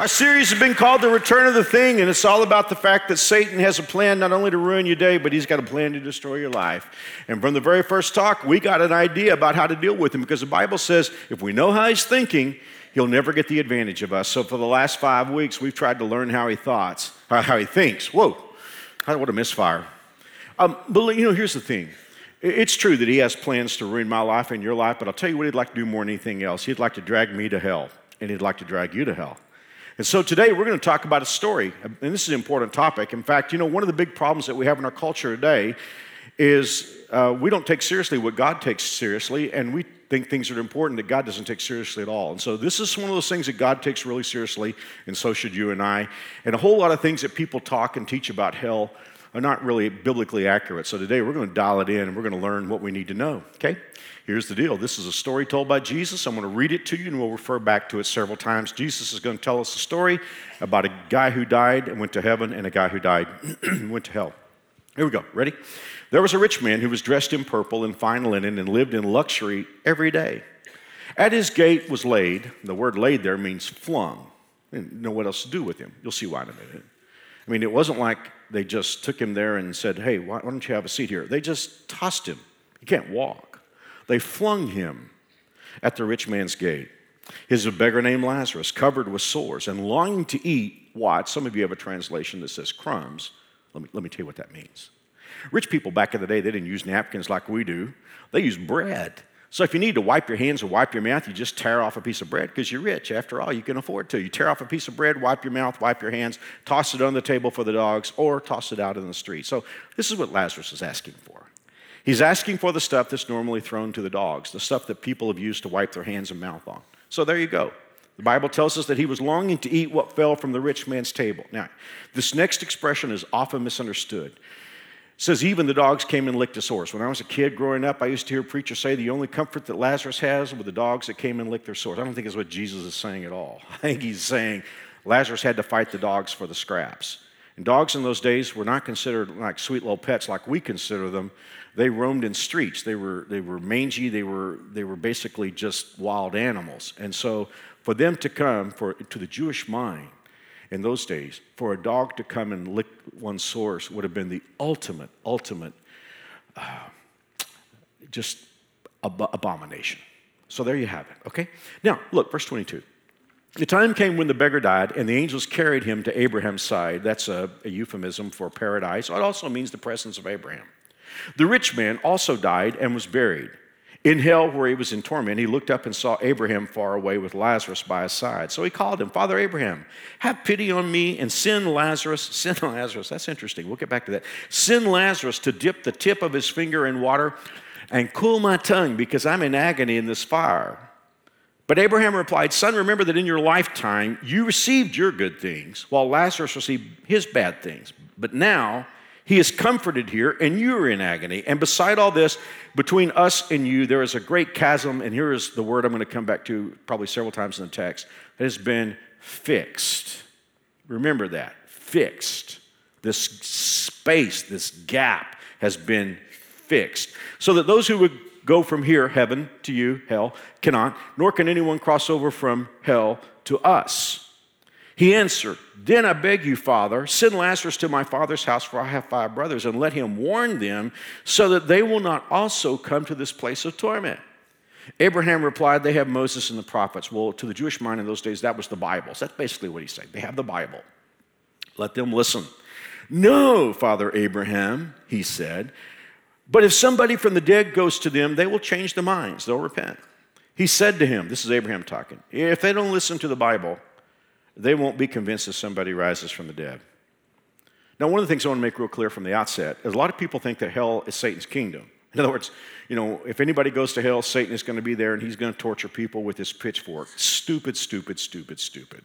Our series has been called The Return of the Thing, and it's all about the fact that Satan has a plan not only to ruin your day, but he's got a plan to destroy your life. And from the very first talk, we got an idea about how to deal with him because the Bible says if we know how he's thinking, he'll never get the advantage of us. So for the last five weeks, we've tried to learn how he thoughts, how he thinks. Whoa, what a misfire. Um, but you know, here's the thing. It's true that he has plans to ruin my life and your life, but I'll tell you what he'd like to do more than anything else. He'd like to drag me to hell, and he'd like to drag you to hell. And so today we're going to talk about a story, and this is an important topic. In fact, you know, one of the big problems that we have in our culture today is uh, we don't take seriously what God takes seriously, and we think things are important that God doesn't take seriously at all. And so this is one of those things that God takes really seriously, and so should you and I. And a whole lot of things that people talk and teach about hell are not really biblically accurate. So today we're going to dial it in and we're going to learn what we need to know. Okay? Here's the deal this is a story told by Jesus. I'm going to read it to you and we'll refer back to it several times. Jesus is going to tell us a story about a guy who died and went to heaven and a guy who died and went to hell. Here we go. Ready? There was a rich man who was dressed in purple and fine linen and lived in luxury every day. At his gate was laid, the word laid there means flung. Didn't know what else to do with him. You'll see why in a minute. I mean, it wasn't like they just took him there and said, hey, why don't you have a seat here? They just tossed him. He can't walk. They flung him at the rich man's gate. He's a beggar named Lazarus, covered with sores and longing to eat what? Some of you have a translation that says crumbs. Let me, let me tell you what that means. Rich people back in the day, they didn't use napkins like we do, they used bread. So if you need to wipe your hands or wipe your mouth, you just tear off a piece of bread because you're rich. After all, you can afford to. You tear off a piece of bread, wipe your mouth, wipe your hands, toss it on the table for the dogs, or toss it out in the street. So this is what Lazarus is asking for. He's asking for the stuff that's normally thrown to the dogs, the stuff that people have used to wipe their hands and mouth on. So there you go. The Bible tells us that he was longing to eat what fell from the rich man's table. Now, this next expression is often misunderstood. It says, even the dogs came and licked his horse. When I was a kid growing up, I used to hear preachers say the only comfort that Lazarus has were the dogs that came and licked their sores. I don't think that's what Jesus is saying at all. I think he's saying Lazarus had to fight the dogs for the scraps. And dogs in those days were not considered like sweet little pets like we consider them. They roamed in streets. They were, they were mangy. They were, they were basically just wild animals. And so for them to come, for, to the Jewish mind in those days, for a dog to come and lick one's sores would have been the ultimate, ultimate, uh, just ab- abomination. So there you have it, okay? Now, look, verse 22. The time came when the beggar died, and the angels carried him to Abraham's side. That's a, a euphemism for paradise. It also means the presence of Abraham. The rich man also died and was buried. In hell, where he was in torment, he looked up and saw Abraham far away with Lazarus by his side. So he called him, Father Abraham, have pity on me and send Lazarus, send Lazarus, that's interesting, we'll get back to that. Send Lazarus to dip the tip of his finger in water and cool my tongue because I'm in agony in this fire. But Abraham replied, Son, remember that in your lifetime you received your good things, while Lazarus received his bad things. But now, he is comforted here, and you are in agony. And beside all this, between us and you, there is a great chasm. And here is the word I'm going to come back to probably several times in the text that has been fixed. Remember that fixed. This space, this gap has been fixed. So that those who would go from here, heaven, to you, hell, cannot, nor can anyone cross over from hell to us. He answered, Then I beg you, Father, send Lazarus to my father's house, for I have five brothers, and let him warn them so that they will not also come to this place of torment. Abraham replied, They have Moses and the prophets. Well, to the Jewish mind in those days, that was the Bible. So that's basically what he's saying. They have the Bible. Let them listen. No, Father Abraham, he said. But if somebody from the dead goes to them, they will change their minds. They'll repent. He said to him, This is Abraham talking. If they don't listen to the Bible, they won't be convinced that somebody rises from the dead. Now, one of the things I want to make real clear from the outset is a lot of people think that hell is Satan's kingdom. In other words, you know, if anybody goes to hell, Satan is going to be there and he's going to torture people with his pitchfork. Stupid, stupid, stupid, stupid.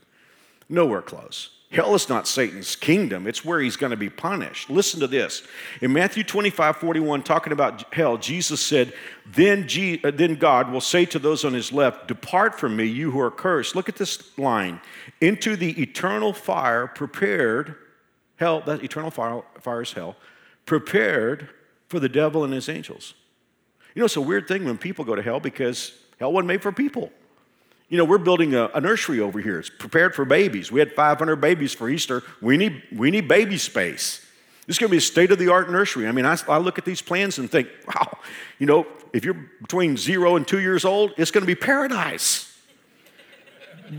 Nowhere close. Hell is not Satan's kingdom, it's where he's going to be punished. Listen to this. In Matthew 25, 41, talking about hell, Jesus said, then, G- uh, then God will say to those on his left, Depart from me, you who are cursed. Look at this line into the eternal fire prepared, hell, that eternal fire, fire is hell, prepared for the devil and his angels. You know, it's a weird thing when people go to hell because hell wasn't made for people. You know, we're building a, a, nursery over here. It's prepared for babies. We had 500 babies for Easter. We need, we need baby space. This is going to be a state of the art nursery. I mean, I, I, look at these plans and think, wow, you know, if you're between zero and two years old, it's going to be paradise.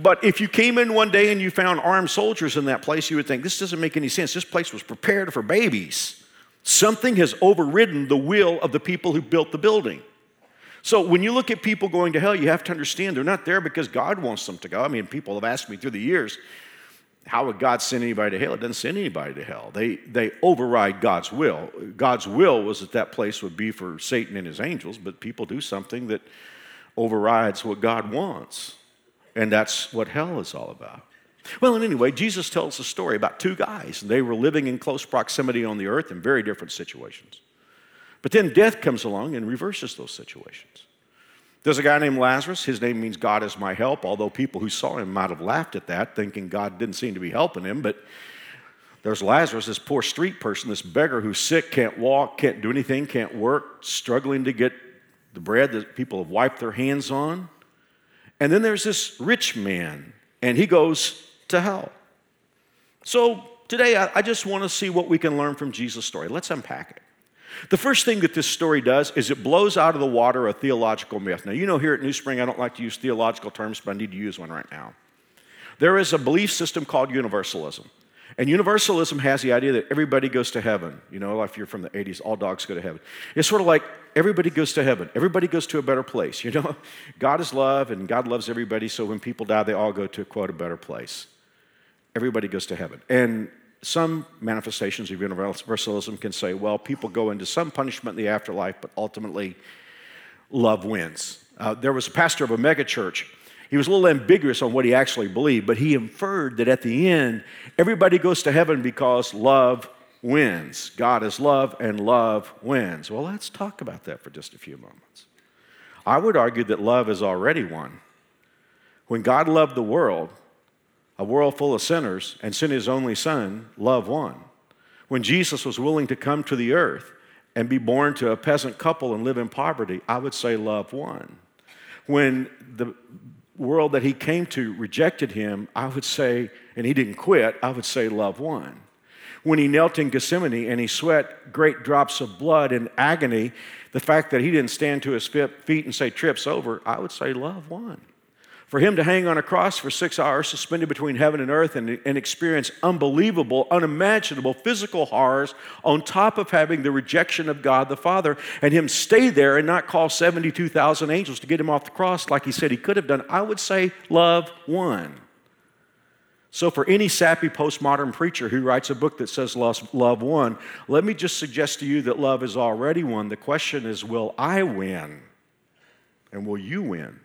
but if you came in one day and you found armed soldiers in that place, you would think, this doesn't make any sense. This place was prepared for babies. Something has overridden the will of the people who built the building. So when you look at people going to hell, you have to understand they're not there because God wants them to go. I mean, people have asked me through the years, how would God send anybody to hell? It doesn't send anybody to hell. They, they override God's will. God's will was that that place would be for Satan and his angels, but people do something that overrides what God wants. And that's what hell is all about. Well, and anyway, Jesus tells a story about two guys. They were living in close proximity on the earth in very different situations. But then death comes along and reverses those situations. There's a guy named Lazarus. His name means God is my help, although people who saw him might have laughed at that, thinking God didn't seem to be helping him. But there's Lazarus, this poor street person, this beggar who's sick, can't walk, can't do anything, can't work, struggling to get the bread that people have wiped their hands on. And then there's this rich man, and he goes to hell. So today, I, just want to see what we can learn from Jesus' story. Let's unpack it. The first thing that this story does is it blows out of the water a theological myth. Now, you know, here at New Spring, I don't like to use theological terms, but I need to use one right now. There is a belief system called universalism. And universalism has the idea that everybody goes to heaven. You know, if you're from the 80s, all dogs go to heaven. It's sort of like everybody goes to heaven. Everybody goes to a better place. You know, God is love and God loves everybody, so when people die, they all go to, quote, a better place. Everybody goes to heaven. And some manifestations of universalism can say, well, people go into some punishment in the afterlife, but ultimately love wins. Uh, there was a pastor of a megachurch. He was a little ambiguous on what he actually believed, but he inferred that at the end, everybody goes to heaven because love wins. God is love, and love wins. Well, let's talk about that for just a few moments. I would argue that love is already won. When God loved the world, a world full of sinners, and sent his only son, love won. When Jesus was willing to come to the earth and be born to a peasant couple and live in poverty, I would say love won. When the world that he came to rejected him, I would say, and he didn't quit, I would say love won. When he knelt in Gethsemane and he sweat great drops of blood in agony, the fact that he didn't stand to his feet and say, Trip's over, I would say love won. For him to hang on a cross for six hours, suspended between heaven and earth, and, and experience unbelievable, unimaginable physical horrors, on top of having the rejection of God the Father, and him stay there and not call 72,000 angels to get him off the cross like he said he could have done, I would say love won. So, for any sappy postmodern preacher who writes a book that says love won, let me just suggest to you that love is already won. The question is, will I win? And will you win?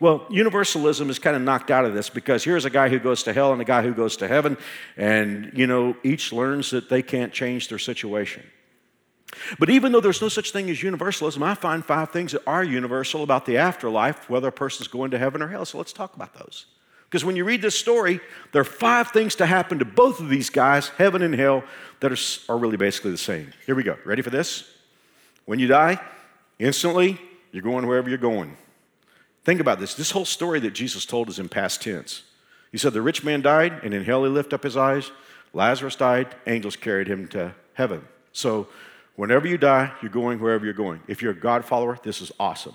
Well, universalism is kind of knocked out of this because here's a guy who goes to hell and a guy who goes to heaven, and you know, each learns that they can't change their situation. But even though there's no such thing as universalism, I find five things that are universal about the afterlife, whether a person's going to heaven or hell. So let's talk about those. Because when you read this story, there are five things to happen to both of these guys, heaven and hell, that are, are really basically the same. Here we go. Ready for this? When you die, instantly, you're going wherever you're going. Think about this. This whole story that Jesus told is in past tense. He said, The rich man died, and in hell he lifted up his eyes. Lazarus died, angels carried him to heaven. So, whenever you die, you're going wherever you're going. If you're a God follower, this is awesome.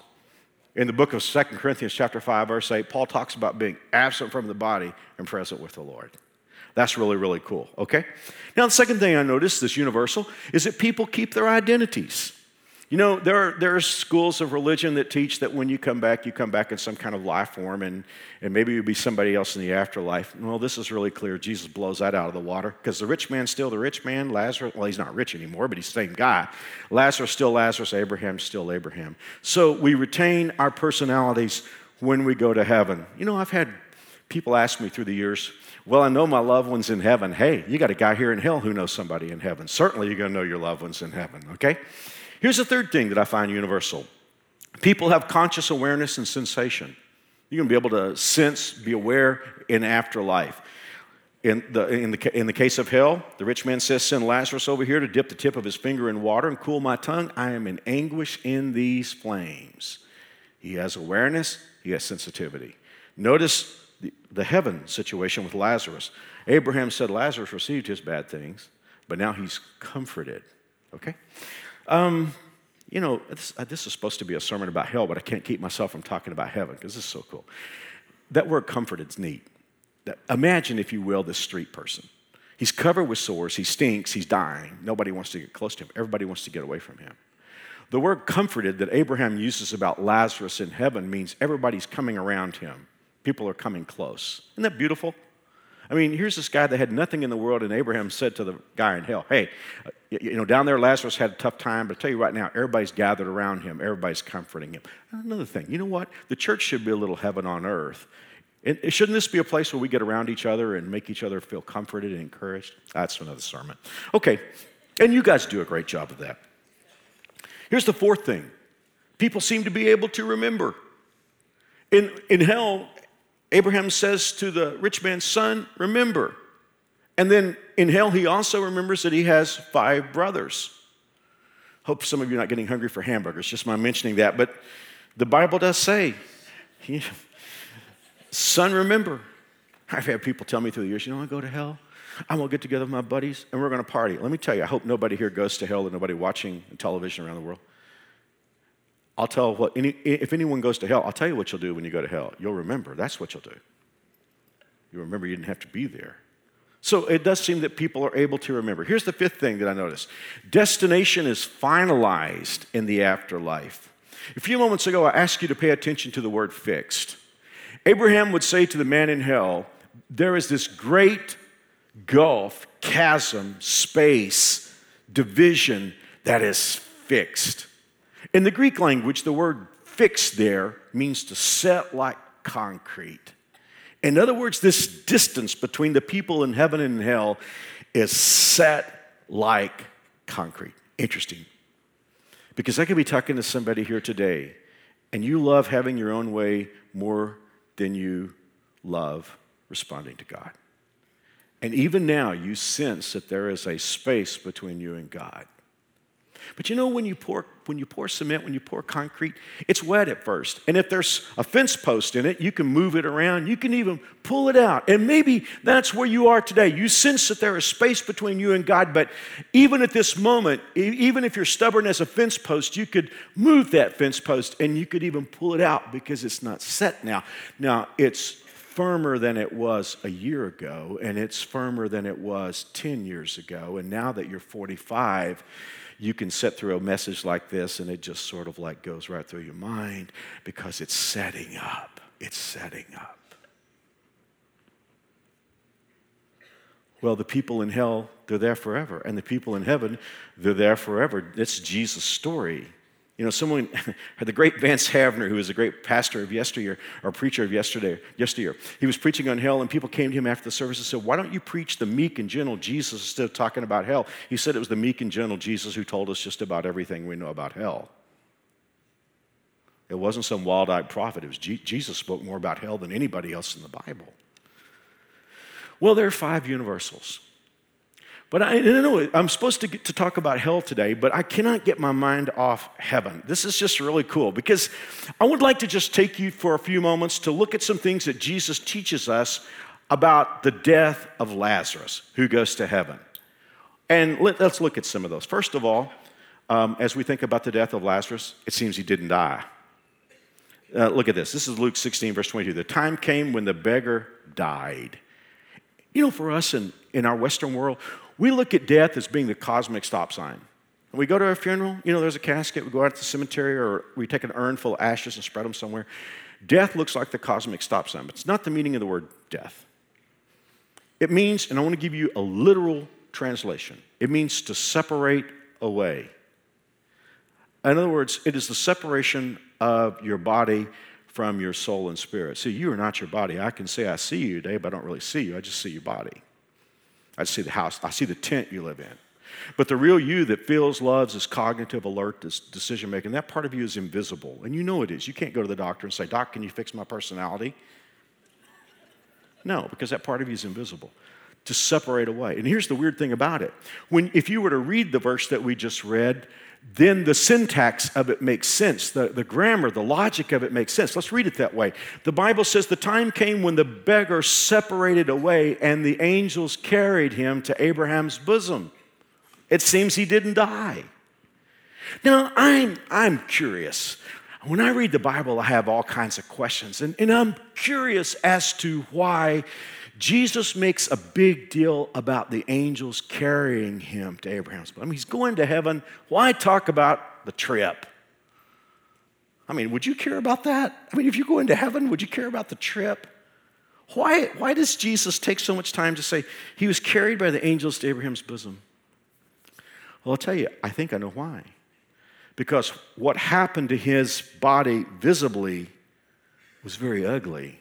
In the book of 2 Corinthians, chapter 5, verse 8, Paul talks about being absent from the body and present with the Lord. That's really, really cool, okay? Now, the second thing I noticed, this universal, is that people keep their identities. You know, there are, there are schools of religion that teach that when you come back, you come back in some kind of life form and, and maybe you'll be somebody else in the afterlife. Well, this is really clear. Jesus blows that out of the water because the rich man's still the rich man. Lazarus, well, he's not rich anymore, but he's the same guy. Lazarus still Lazarus. Abraham still Abraham. So we retain our personalities when we go to heaven. You know, I've had people ask me through the years, well, I know my loved one's in heaven. Hey, you got a guy here in hell who knows somebody in heaven. Certainly you're going to know your loved one's in heaven, okay? Here's the third thing that I find universal people have conscious awareness and sensation. You're going to be able to sense, be aware in afterlife. In the, in, the, in the case of hell, the rich man says, Send Lazarus over here to dip the tip of his finger in water and cool my tongue. I am in anguish in these flames. He has awareness, he has sensitivity. Notice the, the heaven situation with Lazarus. Abraham said Lazarus received his bad things, but now he's comforted. Okay? Um, you know, this, uh, this, is supposed to be a sermon about hell, but I can't keep myself from talking about heaven because this is so cool. That word comforted is neat. That, imagine, if you will, this street person. He's covered with sores, he stinks, he's dying. Nobody wants to get close to him, everybody wants to get away from him. The word comforted that Abraham uses about Lazarus in heaven means everybody's coming around him. People are coming close. Isn't that beautiful? I mean, here's this guy that had nothing in the world, and Abraham said to the guy in hell, Hey, you know, down there Lazarus had a tough time, but I tell you right now, everybody's gathered around him, everybody's comforting him. Another thing, you know what? The church should be a little heaven on earth. Shouldn't this be a place where we get around each other and make each other feel comforted and encouraged? That's another sermon. Okay, and you guys do a great job of that. Here's the fourth thing people seem to be able to remember. In, in hell, Abraham says to the rich man's son, Remember. And then in hell, he also remembers that he has five brothers. Hope some of you are not getting hungry for hamburgers, just my mentioning that. But the Bible does say, Son, remember. I've had people tell me through the years, you know, I go to hell. I'm gonna get together with my buddies and we're gonna party. Let me tell you, I hope nobody here goes to hell and nobody watching television around the world. I'll tell what, any, if anyone goes to hell, I'll tell you what you'll do when you go to hell. You'll remember. That's what you'll do. You remember you didn't have to be there. So it does seem that people are able to remember. Here's the fifth thing that I noticed destination is finalized in the afterlife. A few moments ago, I asked you to pay attention to the word fixed. Abraham would say to the man in hell, There is this great gulf, chasm, space, division that is fixed. In the Greek language, the word fixed there means to set like concrete. In other words, this distance between the people in heaven and hell is set like concrete. Interesting. Because I could be talking to somebody here today, and you love having your own way more than you love responding to God. And even now, you sense that there is a space between you and God. But you know, when you pour when you pour cement, when you pour concrete, it's wet at first. And if there's a fence post in it, you can move it around. You can even pull it out. And maybe that's where you are today. You sense that there is space between you and God, but even at this moment, even if you're stubborn as a fence post, you could move that fence post and you could even pull it out because it's not set now. Now, it's firmer than it was a year ago, and it's firmer than it was 10 years ago. And now that you're 45, you can sit through a message like this and it just sort of like goes right through your mind because it's setting up. It's setting up. Well, the people in hell, they're there forever. And the people in heaven, they're there forever. It's Jesus' story. You know, someone, had the great Vance Havner, who was a great pastor of yesteryear, or preacher of yesterday, yesteryear, he was preaching on hell, and people came to him after the service and said, Why don't you preach the meek and gentle Jesus instead of talking about hell? He said it was the meek and gentle Jesus who told us just about everything we know about hell. It wasn't some wild eyed prophet, it was G- Jesus spoke more about hell than anybody else in the Bible. Well, there are five universals. But I, know I'm supposed to to talk about hell today, but I cannot get my mind off heaven. This is just really cool because I would like to just take you for a few moments to look at some things that Jesus teaches us about the death of Lazarus, who goes to heaven. And let, us look at some of those. First of all, um, as we think about the death of Lazarus, it seems he didn't die. Uh, look at this. This is Luke 16, verse 22. The time came when the beggar died. You know, for us in, in our Western world, we look at death as being the cosmic stop sign. When we go to a funeral, you know, there's a casket, we go out to the cemetery, or we take an urn full of ashes and spread them somewhere. Death looks like the cosmic stop sign, but it's not the meaning of the word death. It means, and I want to give you a literal translation, it means to separate away. In other words, it is the separation of your body from your soul and spirit. See, you are not your body. I can say I see you today, but I don't really see you. I just see your body. I see the house, I see the tent you live in. But the real you that feels, loves, is cognitive, alert, is decision making, that part of you is invisible. And you know it is. You can't go to the doctor and say, Doc, can you fix my personality? No, because that part of you is invisible. to separate away. And here's the weird thing about it. When if you were to read the verse that we just read, then the syntax of it makes sense. The, the grammar, the logic of it makes sense. Let's read it that way. The Bible says the time came when the beggar separated away and the angels carried him to Abraham's bosom. It seems he didn't die. Now, I'm, I'm curious. When I read the Bible, I have all kinds of questions, and, and I'm curious as to why Jesus makes a big deal about the angels carrying him to Abraham's bosom. I mean, he's going to heaven. Why talk about the trip? I mean, would you care about that? I mean, if you go into heaven, would you care about the trip? Why, why does Jesus take so much time to say he was carried by the angels to Abraham's bosom? Well, I'll tell you, I think I know why. Because what happened to his body visibly was very ugly.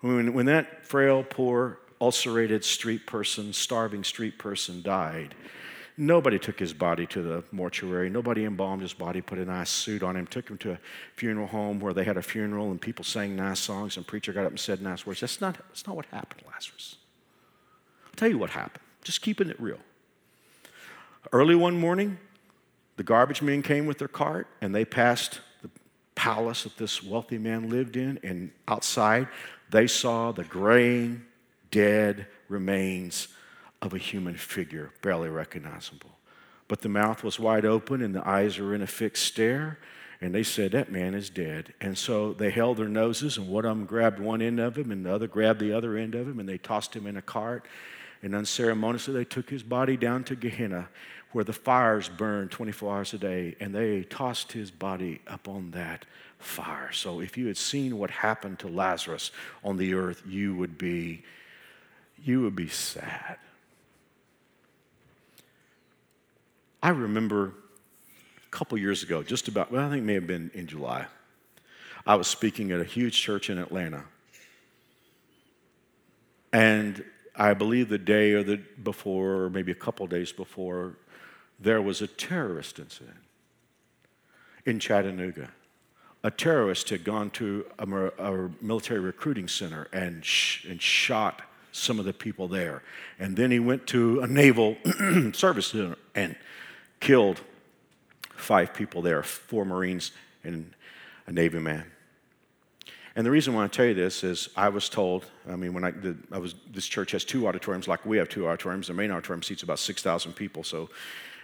When, when that frail, poor, ulcerated street person, starving street person died, nobody took his body to the mortuary. Nobody embalmed his body, put a nice suit on him, took him to a funeral home where they had a funeral and people sang nice songs and preacher got up and said nice words. That's not, that's not what happened, Lazarus. I'll tell you what happened. Just keeping it real. Early one morning, the garbage men came with their cart and they passed the palace that this wealthy man lived in, and outside they saw the graying, dead remains of a human figure, barely recognizable. But the mouth was wide open and the eyes were in a fixed stare. And they said, That man is dead. And so they held their noses, and one of them grabbed one end of him, and the other grabbed the other end of him, and they tossed him in a cart. And unceremoniously, they took his body down to Gehenna, where the fires burned 24 hours a day, and they tossed his body up on that fire. So if you had seen what happened to Lazarus on the earth, you would be you would be sad. I remember a couple years ago, just about, well, I think it may have been in July. I was speaking at a huge church in Atlanta. And I believe the day or the before, or maybe a couple days before, there was a terrorist incident in Chattanooga a terrorist had gone to a, a military recruiting center and, sh- and shot some of the people there. And then he went to a naval service center and killed five people there four Marines and a Navy man. And the reason why I tell you this is I was told, I mean, when I, the, I was, this church has two auditoriums, like we have two auditoriums. The main auditorium seats about 6,000 people. So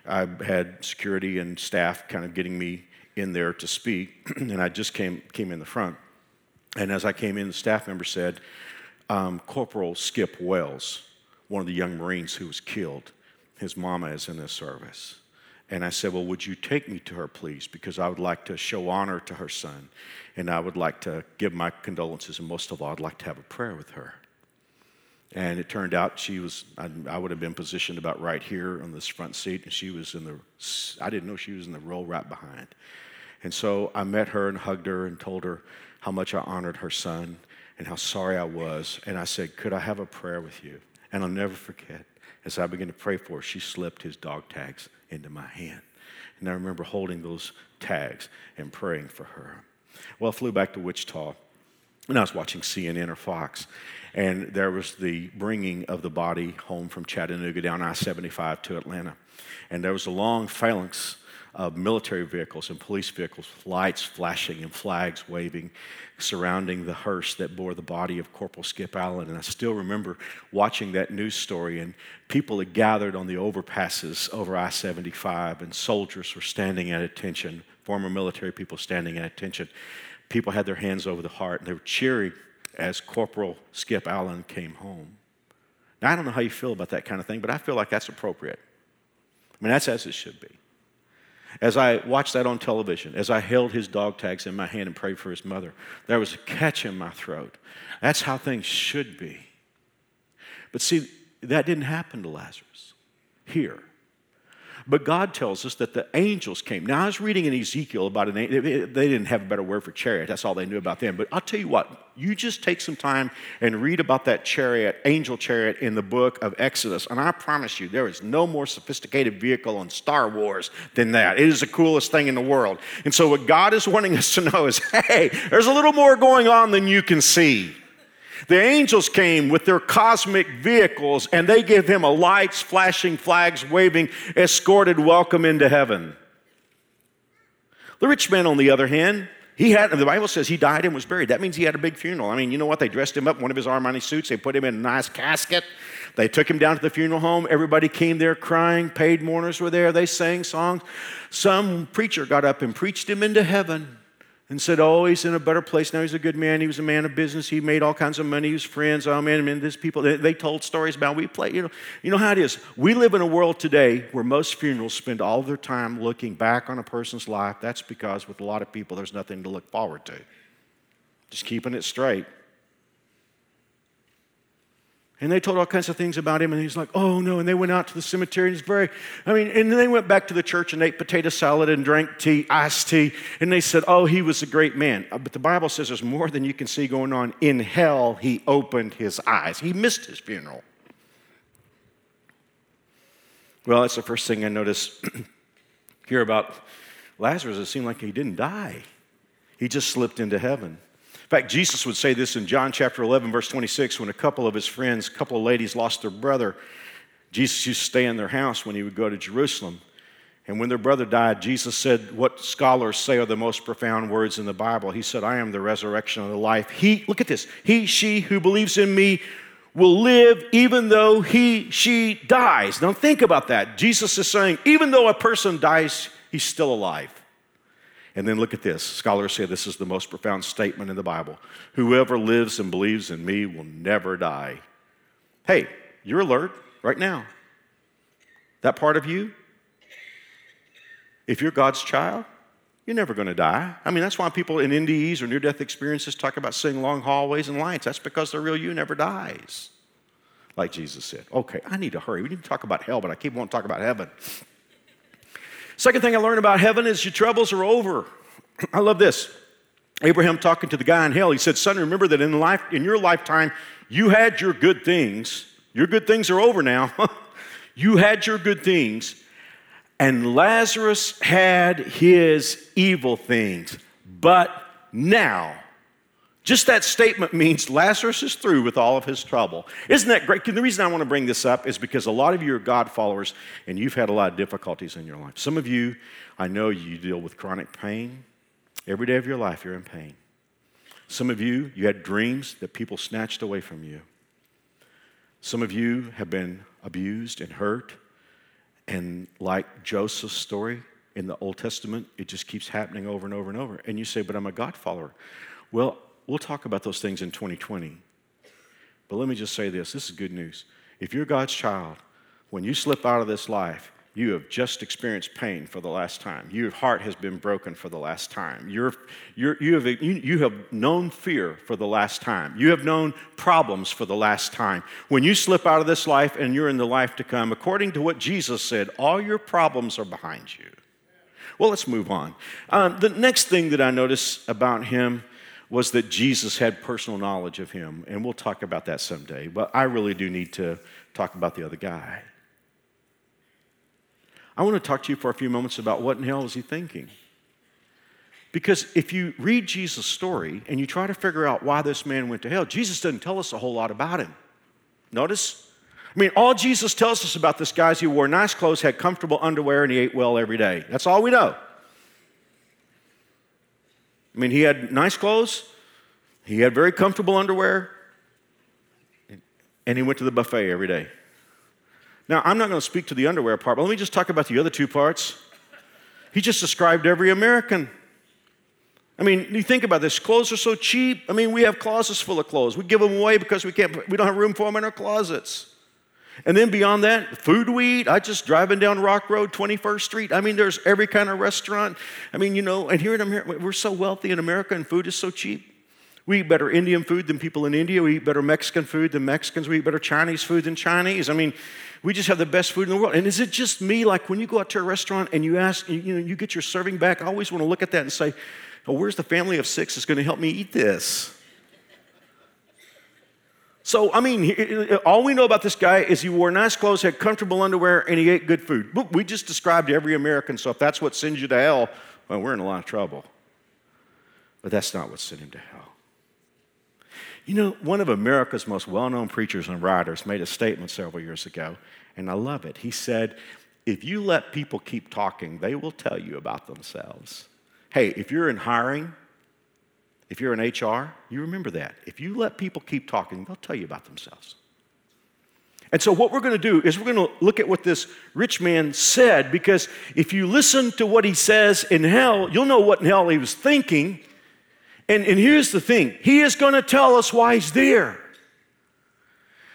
I had security and staff kind of getting me in there to speak, and I just came, came in the front. And as I came in, the staff member said, um, Corporal Skip Wells, one of the young Marines who was killed, his mama is in this service. And I said, Well, would you take me to her, please? Because I would like to show honor to her son, and I would like to give my condolences, and most of all, I'd like to have a prayer with her. And it turned out she was, I, I, would have been positioned about right here on this front seat, and she was in the, I didn't know she was in the row right behind. And so I met her and hugged her and told her how much I honored her son and how sorry I was. And I said, Could I have a prayer with you? And I'll never forget, as I began to pray for her, she slipped his dog tags into my hand. And I remember holding those tags and praying for her. Well, I flew back to Wichita, and I was watching CNN or Fox, and there was the bringing of the body home from Chattanooga down I 75 to Atlanta. And there was a long phalanx of military vehicles and police vehicles lights flashing and flags waving surrounding the hearse that bore the body of Corporal Skip Allen. And I still remember watching that news story, and people had gathered on the overpasses over I 75, and soldiers were standing at attention, former military people standing at attention. People had their hands over the heart, and they were cheering as Corporal Skip Allen came home. Now, I don't know how you feel about that kind of thing, but I feel like that's appropriate. I mean, that's as it should be. As I watched that on television, as I held his dog tags in my hand and prayed for his mother, there was a catch in my throat. That's how things should be. But see, that didn't happen to Lazarus here. But God tells us that the angels came. Now, I was reading in Ezekiel about an angel. They didn't have a better word for chariot. That's all they knew about them. But I'll tell you what, you just take some time and read about that chariot, angel chariot, in the book of Exodus. And I promise you, there is no more sophisticated vehicle on Star Wars than that. It is the coolest thing in the world. And so, what God is wanting us to know is hey, there's a little more going on than you can see. The angels came with their cosmic vehicles and they gave him a lights, flashing flags, waving, escorted welcome into heaven. The rich man, on the other hand, he had, the Bible says he died and was buried. That means he had a big funeral. I mean, you know what? They dressed him up in one of his Armani suits. They put him in a nice casket. They took him down to the funeral home. Everybody came there crying. Paid mourners were there. They sang songs. Some preacher got up and preached him into heaven and said, Oh, he's in a better place now. He's a good man. He was a man of business. He made all kinds of money. He was friends. Oh, man, man, these people, they, they, told stories about we play. You know, you know how it is. We live in a world today where most funerals spend all their time looking back on a person's life. That's because with a lot of people, there's nothing to look forward to. Just keeping it straight. And they told all kinds of things about him, and he's like, oh no. And they went out to the cemetery, and he's very, I mean, and then they went back to the church and ate potato salad and drank tea, iced tea, and they said, oh, he was a great man. Uh, but the Bible says there's more than you can see going on. In hell, he opened his eyes. He missed his funeral. Well, that's the first thing I noticed here about Lazarus. It seemed like he didn't die, he just slipped into heaven. In fact, Jesus would say this in John chapter 11, verse 26, when a couple of his friends, a couple of ladies lost their brother. Jesus used to stay in their house when he would go to Jerusalem. And when their brother died, Jesus said what scholars say are the most profound words in the Bible. He said, I am the resurrection and the life. He, look at this, he, she who believes in me will live even though he, she dies. Now think about that. Jesus is saying, even though a person dies, he's still alive. And then look at this. Scholars say this is the most profound statement in the Bible. Whoever lives and believes in me will never die. Hey, you're alert right now. That part of you, if you're God's child, you're never going to die. I mean, that's why people in NDEs or near death experiences talk about seeing long hallways and lights. That's because the real you never dies. Like Jesus said. Okay, I need to hurry. We need to talk about hell, but I keep wanting to talk about heaven. Second thing I learned about heaven is your troubles are over. I love this. Abraham talking to the guy in hell, he said, Son, remember that in, life, in your lifetime, you had your good things. Your good things are over now. you had your good things, and Lazarus had his evil things. But now, just that statement means Lazarus is through with all of his trouble. Isn't that great? The reason I want to bring this up is because a lot of you are God followers and you've had a lot of difficulties in your life. Some of you, I know you deal with chronic pain. Every day of your life, you're in pain. Some of you, you had dreams that people snatched away from you. Some of you have been abused and hurt. And like Joseph's story in the Old Testament, it just keeps happening over and over and over. And you say, But I'm a God follower. Well, We'll talk about those things in 2020. But let me just say this this is good news. If you're God's child, when you slip out of this life, you have just experienced pain for the last time. Your heart has been broken for the last time. You're, you're, you, have, you, you have known fear for the last time. You have known problems for the last time. When you slip out of this life and you're in the life to come, according to what Jesus said, all your problems are behind you. Well, let's move on. Um, the next thing that I notice about him was that Jesus had personal knowledge of him. And we'll talk about that someday. But I really do need to talk about the other guy. I want to talk to you for a few moments about what in hell is he thinking. Because if you read Jesus' story and you try to figure out why this man went to hell, Jesus doesn't tell us a whole lot about him. Notice? I mean, all Jesus tells us about this guy is he wore nice clothes, had comfortable underwear, and he ate well every day. That's all we know. I mean, he had nice clothes, he had very comfortable underwear, and he went to the buffet every day. Now, I'm not going to speak to the underwear part, but let me just talk about the other two parts. He just described every American. I mean, you think about this. Clothes are so cheap. I mean, we have closets full of clothes. We give them away because we can't. We don't have room for them in our closets. And then beyond that, food we eat. I just driving down Rock Road, 21st Street. I mean, there's every kind of restaurant. I mean, you know, and here in America, we're so wealthy in America and food is so cheap. We eat better Indian food than people in India. We eat better Mexican food than Mexicans. We eat better Chinese food than Chinese. I mean, we just have the best food in the world. And is it just me? Like when you go out to a restaurant and you ask, you know, you get your serving back, I always want to look at that and say, oh, where's the family of six that's going to help me eat this? So, I mean, all we know about this guy is he wore nice clothes, had comfortable underwear, and he ate good food. We just described every American, so if that's what sends you to hell, well, we're in a lot of trouble. But that's not what sent him to hell. You know, one of America's most well known preachers and writers made a statement several years ago, and I love it. He said, If you let people keep talking, they will tell you about themselves. Hey, if you're in hiring, if you're in HR, you remember that. If you let people keep talking, they'll tell you about themselves. And so, what we're going to do is we're going to look at what this rich man said, because if you listen to what he says in hell, you'll know what in hell he was thinking. And, and here's the thing He is going to tell us why He's there.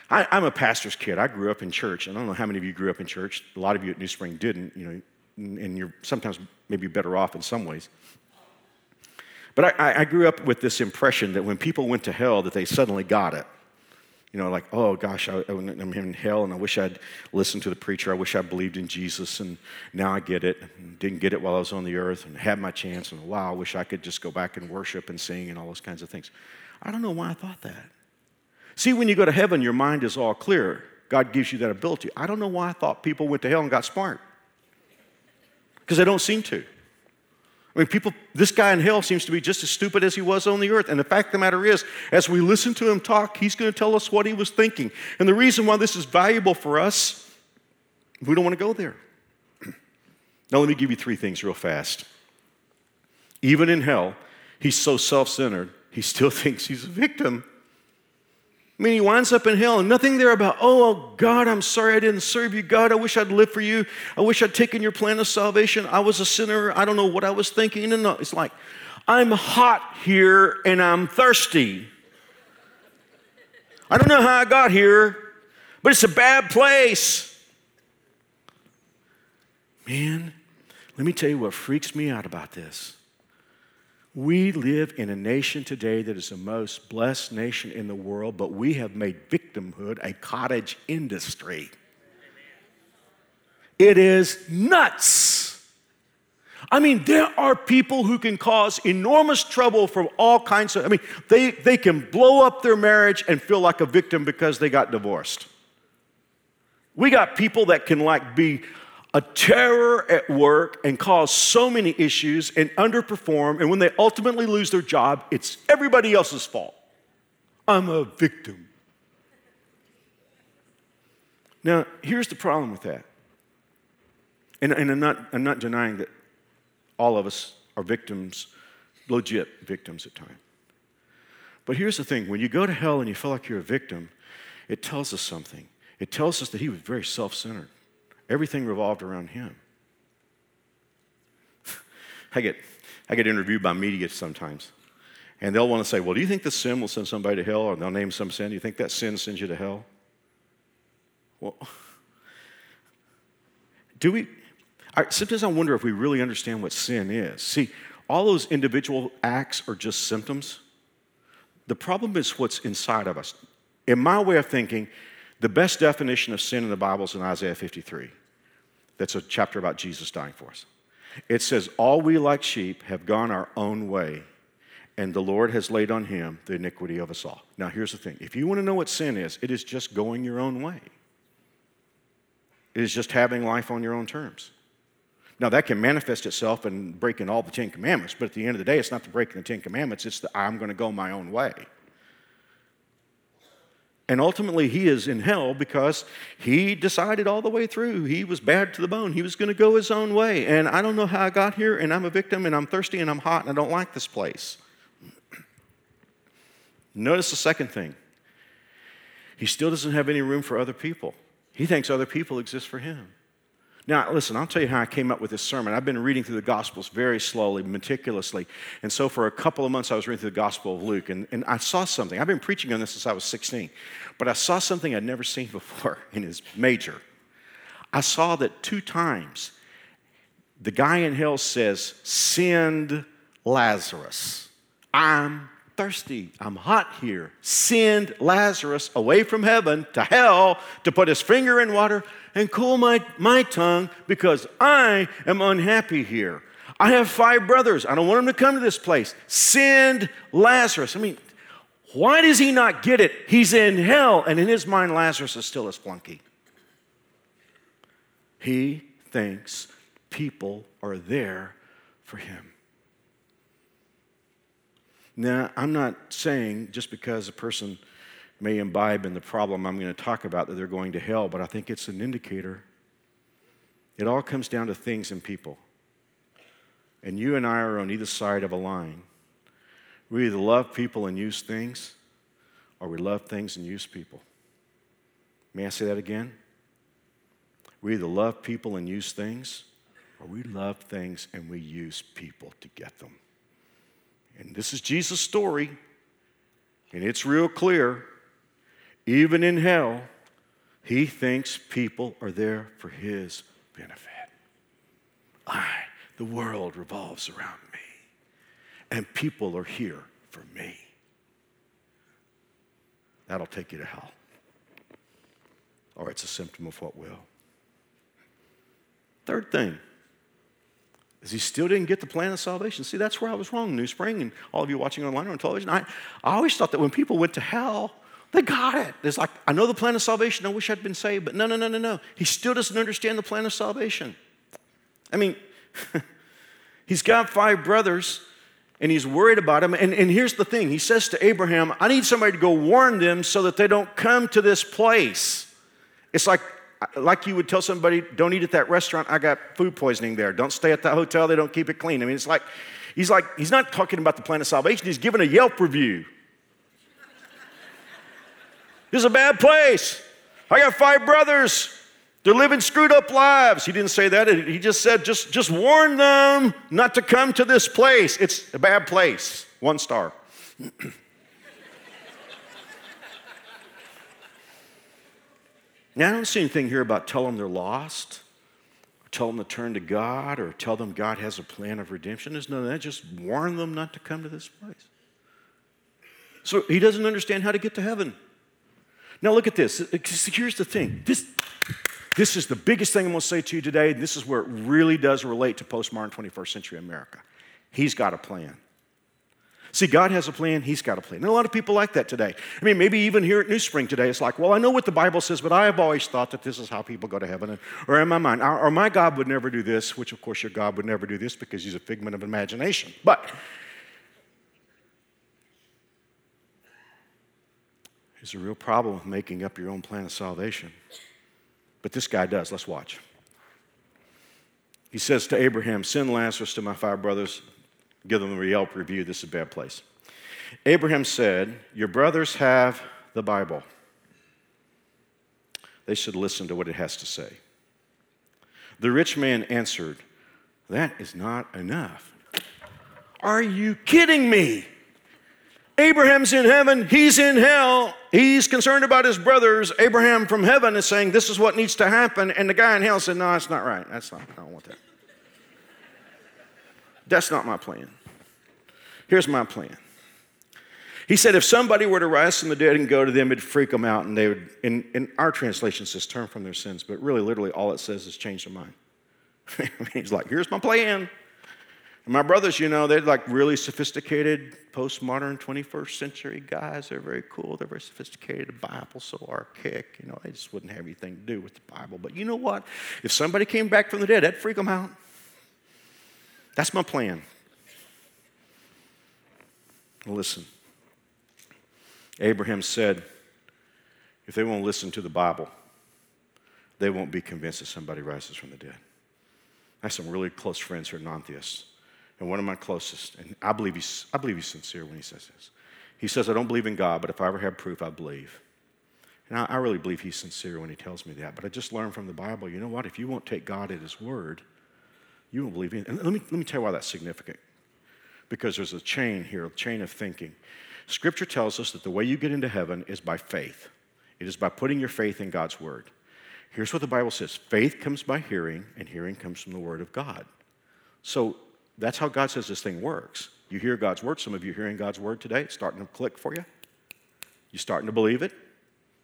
I, am a pastor's kid. I grew up in church. I don't know how many of you grew up in church. A lot of you at New Spring didn't, you know, and you're sometimes maybe better off in some ways. But I, I grew up with this impression that when people went to hell, that they suddenly got it. You know, like, oh gosh, I, am in hell and I wish I'd listened to the preacher. I wish I believed in Jesus and now I get it. Didn't get it while I was on the earth and had my chance. And wow, I wish I could just go back and worship and sing and all those kinds of things. I don't know why I thought that. See, when you go to heaven, your mind is all clear. God gives you that ability. I don't know why I thought people went to hell and got smart. Because they don't seem to. I mean, people, this guy in hell seems to be just as stupid as he was on the earth. And the fact of the matter is, as we listen to him talk, he's going to tell us what he was thinking. And the reason why this is valuable for us, we don't want to go there. now, let me give you three things real fast. Even in hell, he's so self centered, he still thinks he's a victim I mean, he winds up in hell and nothing there about, oh, oh, God, I'm sorry I didn't serve you. God, I wish I'd lived for you. I wish I'd taken your plan of salvation. I was a sinner. I don't know what I was thinking. No, no. It's like, I'm hot here and I'm thirsty. I don't know how I got here, but it's a bad place. Man, let me tell you what freaks me out about this. We live in a nation today that is the most blessed nation in the world, but we have made victimhood a cottage industry. It is nuts. I mean, there are people who can cause enormous trouble from all kinds of, I mean, they, they can blow up their marriage and feel like a victim because they got divorced. We got people that can like be a terror at work and cause so many issues and underperform. And when they ultimately lose their job, it's everybody else's fault. I'm a victim. Now, here's the problem with that. And, and I'm, not, I'm not denying that all of us are victims, legit victims at times. But here's the thing when you go to hell and you feel like you're a victim, it tells us something. It tells us that he was very self centered. Everything revolved around him. I get, I get interviewed by media sometimes, and they'll want to say, Well, do you think the sin will send somebody to hell? Or they'll name some sin. Do you think that sin sends you to hell? Well, do we? I, sometimes I wonder if we really understand what sin is. See, all those individual acts are just symptoms. The problem is what's inside of us. In my way of thinking, the best definition of sin in the Bible is in Isaiah 53. That's a chapter about Jesus dying for us. It says, All we like sheep have gone our own way, and the Lord has laid on him the iniquity of us all. Now, here's the thing if you want to know what sin is, it is just going your own way, it is just having life on your own terms. Now, that can manifest itself in breaking all the Ten Commandments, but at the end of the day, it's not the breaking the Ten Commandments, it's the I'm going to go my own way. And ultimately, he is in hell because he decided all the way through he was bad to the bone. He was going to go his own way. And I don't know how I got here, and I'm a victim, and I'm thirsty, and I'm hot, and I don't like this place. Notice the second thing he still doesn't have any room for other people. He thinks other people exist for him. Now, listen, I'll tell you how I came up with this sermon. I've been reading through the Gospels very slowly, meticulously. And so for a couple of months, I was reading through the Gospel of Luke, and, and I saw something. I've been preaching on this since I was 16, but I saw something I'd never seen before, in his major. I saw that two times the guy in hell says, Send Lazarus. I'm thirsty. I'm hot here. Send Lazarus away from heaven to hell to put his finger in water and cool my, my tongue because I am unhappy here. I have five brothers. I don't want them to come to this place. Send Lazarus. I mean, why does he not get it? He's in hell, and in his mind, Lazarus is still a flunky. He thinks people are there for him. Now, I'm not saying just because a person may imbibe in the problem I'm going to talk about that they're going to hell, but I think it's an indicator. It all comes down to things and people. And you and I are on either side of a line. We either love people and use things, or we love things and use people. May I say that again? We either love people and use things, or we love things and we use people to get them. And this is Jesus' story, and it's real clear. Even in hell, he thinks people are there for his benefit. I, the world revolves around me, and people are here for me. That'll take you to hell. Or it's a symptom of what will. Third thing is he still didn't get the plan of salvation. See, that's where I was wrong, New Spring, and all of you watching online or on television. I, I always thought that when people went to hell, they got it. It's like, I know the plan of salvation. I wish I'd been saved. But no, no, no, no, no. He still doesn't understand the plan of salvation. I mean, he's got five brothers and he's worried about them. And, and here's the thing He says to Abraham, I need somebody to go warn them so that they don't come to this place. It's like, like you would tell somebody, don't eat at that restaurant. I got food poisoning there. Don't stay at that hotel. They don't keep it clean. I mean, it's like, he's like, he's not talking about the plan of salvation. He's giving a Yelp review. this is a bad place. I got five brothers. They're living screwed up lives. He didn't say that. He just said, just, just warn them not to come to this place. It's a bad place. One star. now, I don't see anything here about tell them they're lost, or tell them to turn to God, or tell them God has a plan of redemption. There's none of that. Just warn them not to come to this place. So he doesn't understand how to get to heaven. Now, look at this. Here's the thing this, this is the biggest thing I'm going to say to you today. And this is where it really does relate to postmodern 21st century America. He's got a plan. See, God has a plan, He's got a plan. And a lot of people like that today. I mean, maybe even here at New Spring today, it's like, well, I know what the Bible says, but I have always thought that this is how people go to heaven. And, or in my mind, or, or my God would never do this, which of course your God would never do this because He's a figment of imagination. But There's a real problem with making up your own plan of salvation. But this guy does. Let's watch. He says to Abraham, Send Lazarus to my five brothers, give them a Yelp review. This is a bad place. Abraham said, Your brothers have the Bible. They should listen to what it has to say. The rich man answered, That is not enough. Are you kidding me? Abraham's in heaven, he's in hell. He's concerned about his brothers. Abraham from heaven is saying, This is what needs to happen. And the guy in hell said, No, that's not right. That's not, I don't want that. That's not my plan. Here's my plan. He said, if somebody were to rise from the dead and go to them, it'd freak them out, and they would, in, in our translation says turn from their sins, but really, literally, all it says is change their mind. He's like, here's my plan. And my brothers, you know, they're like really sophisticated, postmodern 21st century guys. They're very cool. They're very sophisticated. The Bible's so archaic. You know, they just wouldn't have anything to do with the Bible. But you know what? If somebody came back from the dead, that'd freak them out. That's my plan. Listen. Abraham said, if they won't listen to the Bible, they won't be convinced that somebody rises from the dead. I have some really close friends who are non theists and one of my closest, and I believe he's, I believe he's sincere when he says this. He says, I don't believe in God, but if I ever have proof, I believe. And I, I really believe he's sincere when he tells me that. But I just learned from the Bible, you know what? If you won't take God at his word, you won't believe in And let me, let me tell you why that's significant. Because there's a chain here, a chain of thinking. Scripture tells us that the way you get into heaven is by faith. It is by putting your faith in God's word. Here's what the Bible says faith comes by hearing, and hearing comes from the word of God. So that's how God says this thing works. You hear God's word. Some of you hearing God's word today. It's starting to click for you. You're starting to believe it.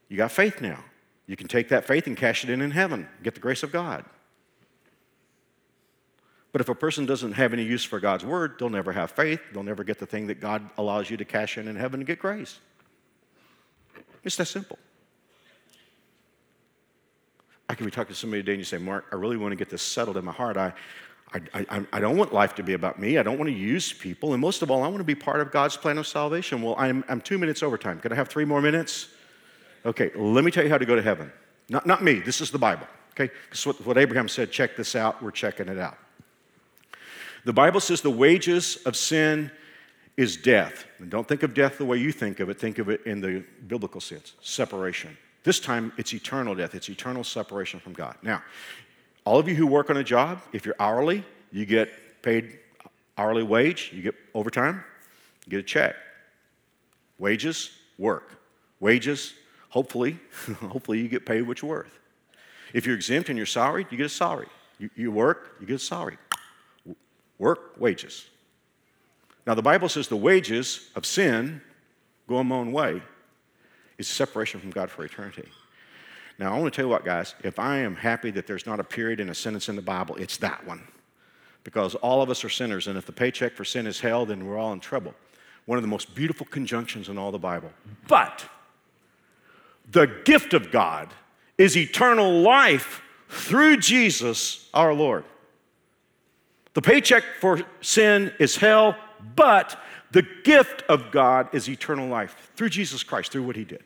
You got faith now. You can take that faith and cash it in in heaven, get the grace of God. But if a person doesn't have any use for God's word, they'll never have faith. They'll never get the thing that God allows you to cash in in heaven and get grace. It's that simple. I can be talking to somebody today and you say, Mark, I really want to get this settled in my heart. I, I, I, I, don't want life to be about me. I don't want to use people. And most of all, I want to be part of God's plan of salvation. Well, I'm, I'm two minutes over time. Can I have three more minutes? Okay, let me tell you how to go to heaven. Not, not me, this is the Bible. Okay, because what, what Abraham said, check this out, we're checking it out. The Bible says the wages of sin is death. And don't think of death the way you think of it, think of it in the biblical sense separation. This time, it's eternal death, it's eternal separation from God. Now, all of you who work on a job, if you're hourly, you get paid hourly wage, you get overtime, you get a check. Wages, work. Wages, hopefully, hopefully you get paid what you're worth. If you're exempt and you're salaried, you get a salary. You, you work, you get a salary. Work, wages. Now, the Bible says the wages of sin, going my own way, is separation from God for eternity. Now, I want to tell you what, guys, if I am happy that there's not a period in a sentence in the Bible, it's that one. Because all of us are sinners, and if the paycheck for sin is hell, then we're all in trouble. One of the most beautiful conjunctions in all the Bible. But the gift of God is eternal life through Jesus our Lord. The paycheck for sin is hell, but the gift of God is eternal life through Jesus Christ, through what he did.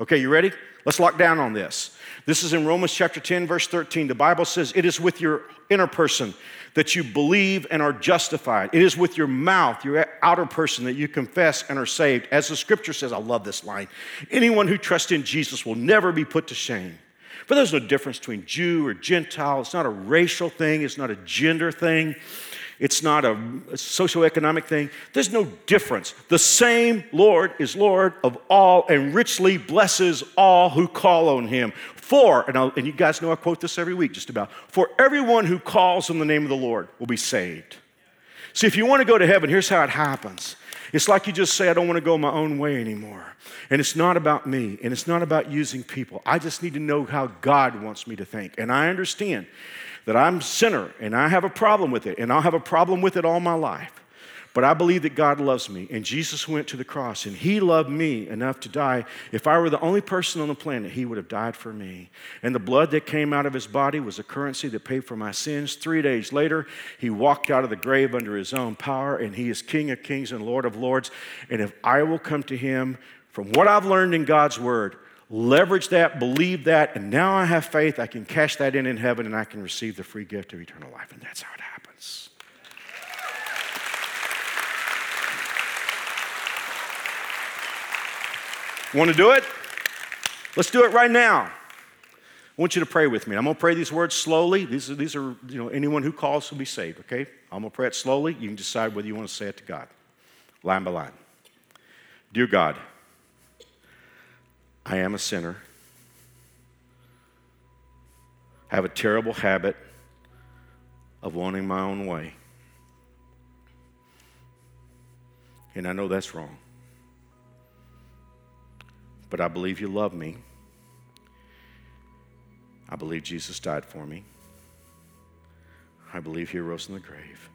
Okay, you ready? Let's lock down on this. This is in Romans chapter 10, verse 13. The Bible says, It is with your inner person that you believe and are justified. It is with your mouth, your outer person, that you confess and are saved. As the scripture says, I love this line anyone who trusts in Jesus will never be put to shame. But there's no difference between Jew or Gentile. It's not a racial thing, it's not a gender thing. It's not a socioeconomic thing. There's no difference. The same Lord is Lord of all and richly blesses all who call on him. For, and, and you guys know I quote this every week just about, for everyone who calls on the name of the Lord will be saved. See, if you want to go to heaven, here's how it happens it's like you just say, I don't want to go my own way anymore. And it's not about me, and it's not about using people. I just need to know how God wants me to think. And I understand that I'm a sinner and I have a problem with it, and I'll have a problem with it all my life. But I believe that God loves me, and Jesus went to the cross, and He loved me enough to die. If I were the only person on the planet, He would have died for me. And the blood that came out of His body was a currency that paid for my sins. Three days later, He walked out of the grave under His own power, and He is King of kings and Lord of lords. And if I will come to Him from what I've learned in God's Word, leverage that, believe that, and now I have faith, I can cash that in in heaven, and I can receive the free gift of eternal life. And that's how it happens. Want to do it? Let's do it right now. I want you to pray with me. I'm going to pray these words slowly. These are, these are, you know, anyone who calls will be saved, okay? I'm going to pray it slowly. You can decide whether you want to say it to God, line by line. Dear God, I am a sinner. I have a terrible habit of wanting my own way. And I know that's wrong. But I believe you love me. I believe Jesus died for me. I believe he rose from the grave.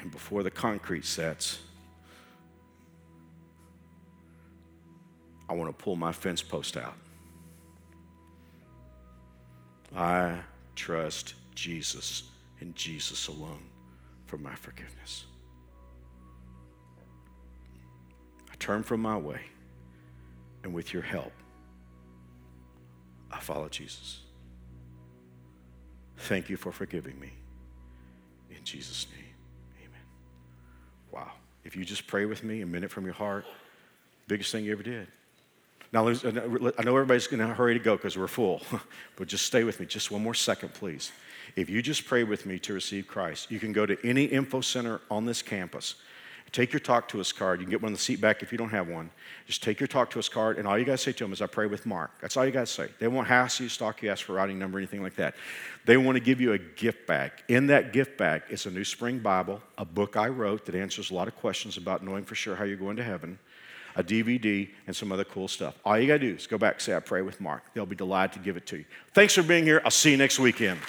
And before the concrete sets, I want to pull my fence post out. I trust Jesus and Jesus alone for my forgiveness. Turn from my way, and with your help, I follow Jesus. Thank you for forgiving me. In Jesus' name, amen. Wow. If you just pray with me a minute from your heart, biggest thing you ever did. Now, I know everybody's going to hurry to go because we're full, but just stay with me just one more second, please. If you just pray with me to receive Christ, you can go to any info center on this campus Take your talk to us card. You can get one on the seat back if you don't have one. Just take your talk to us card, and all you got to say to them is, I pray with Mark. That's all you got to say. They won't ask you, stalk you, ask for routing number, anything like that. They want to give you a gift bag. In that gift bag is a New Spring Bible, a book I wrote that answers a lot of questions about knowing for sure how you're going to heaven, a DVD, and some other cool stuff. All you got to do is go back and say, I pray with Mark. They'll be delighted to give it to you. Thanks for being here. I'll see you next weekend.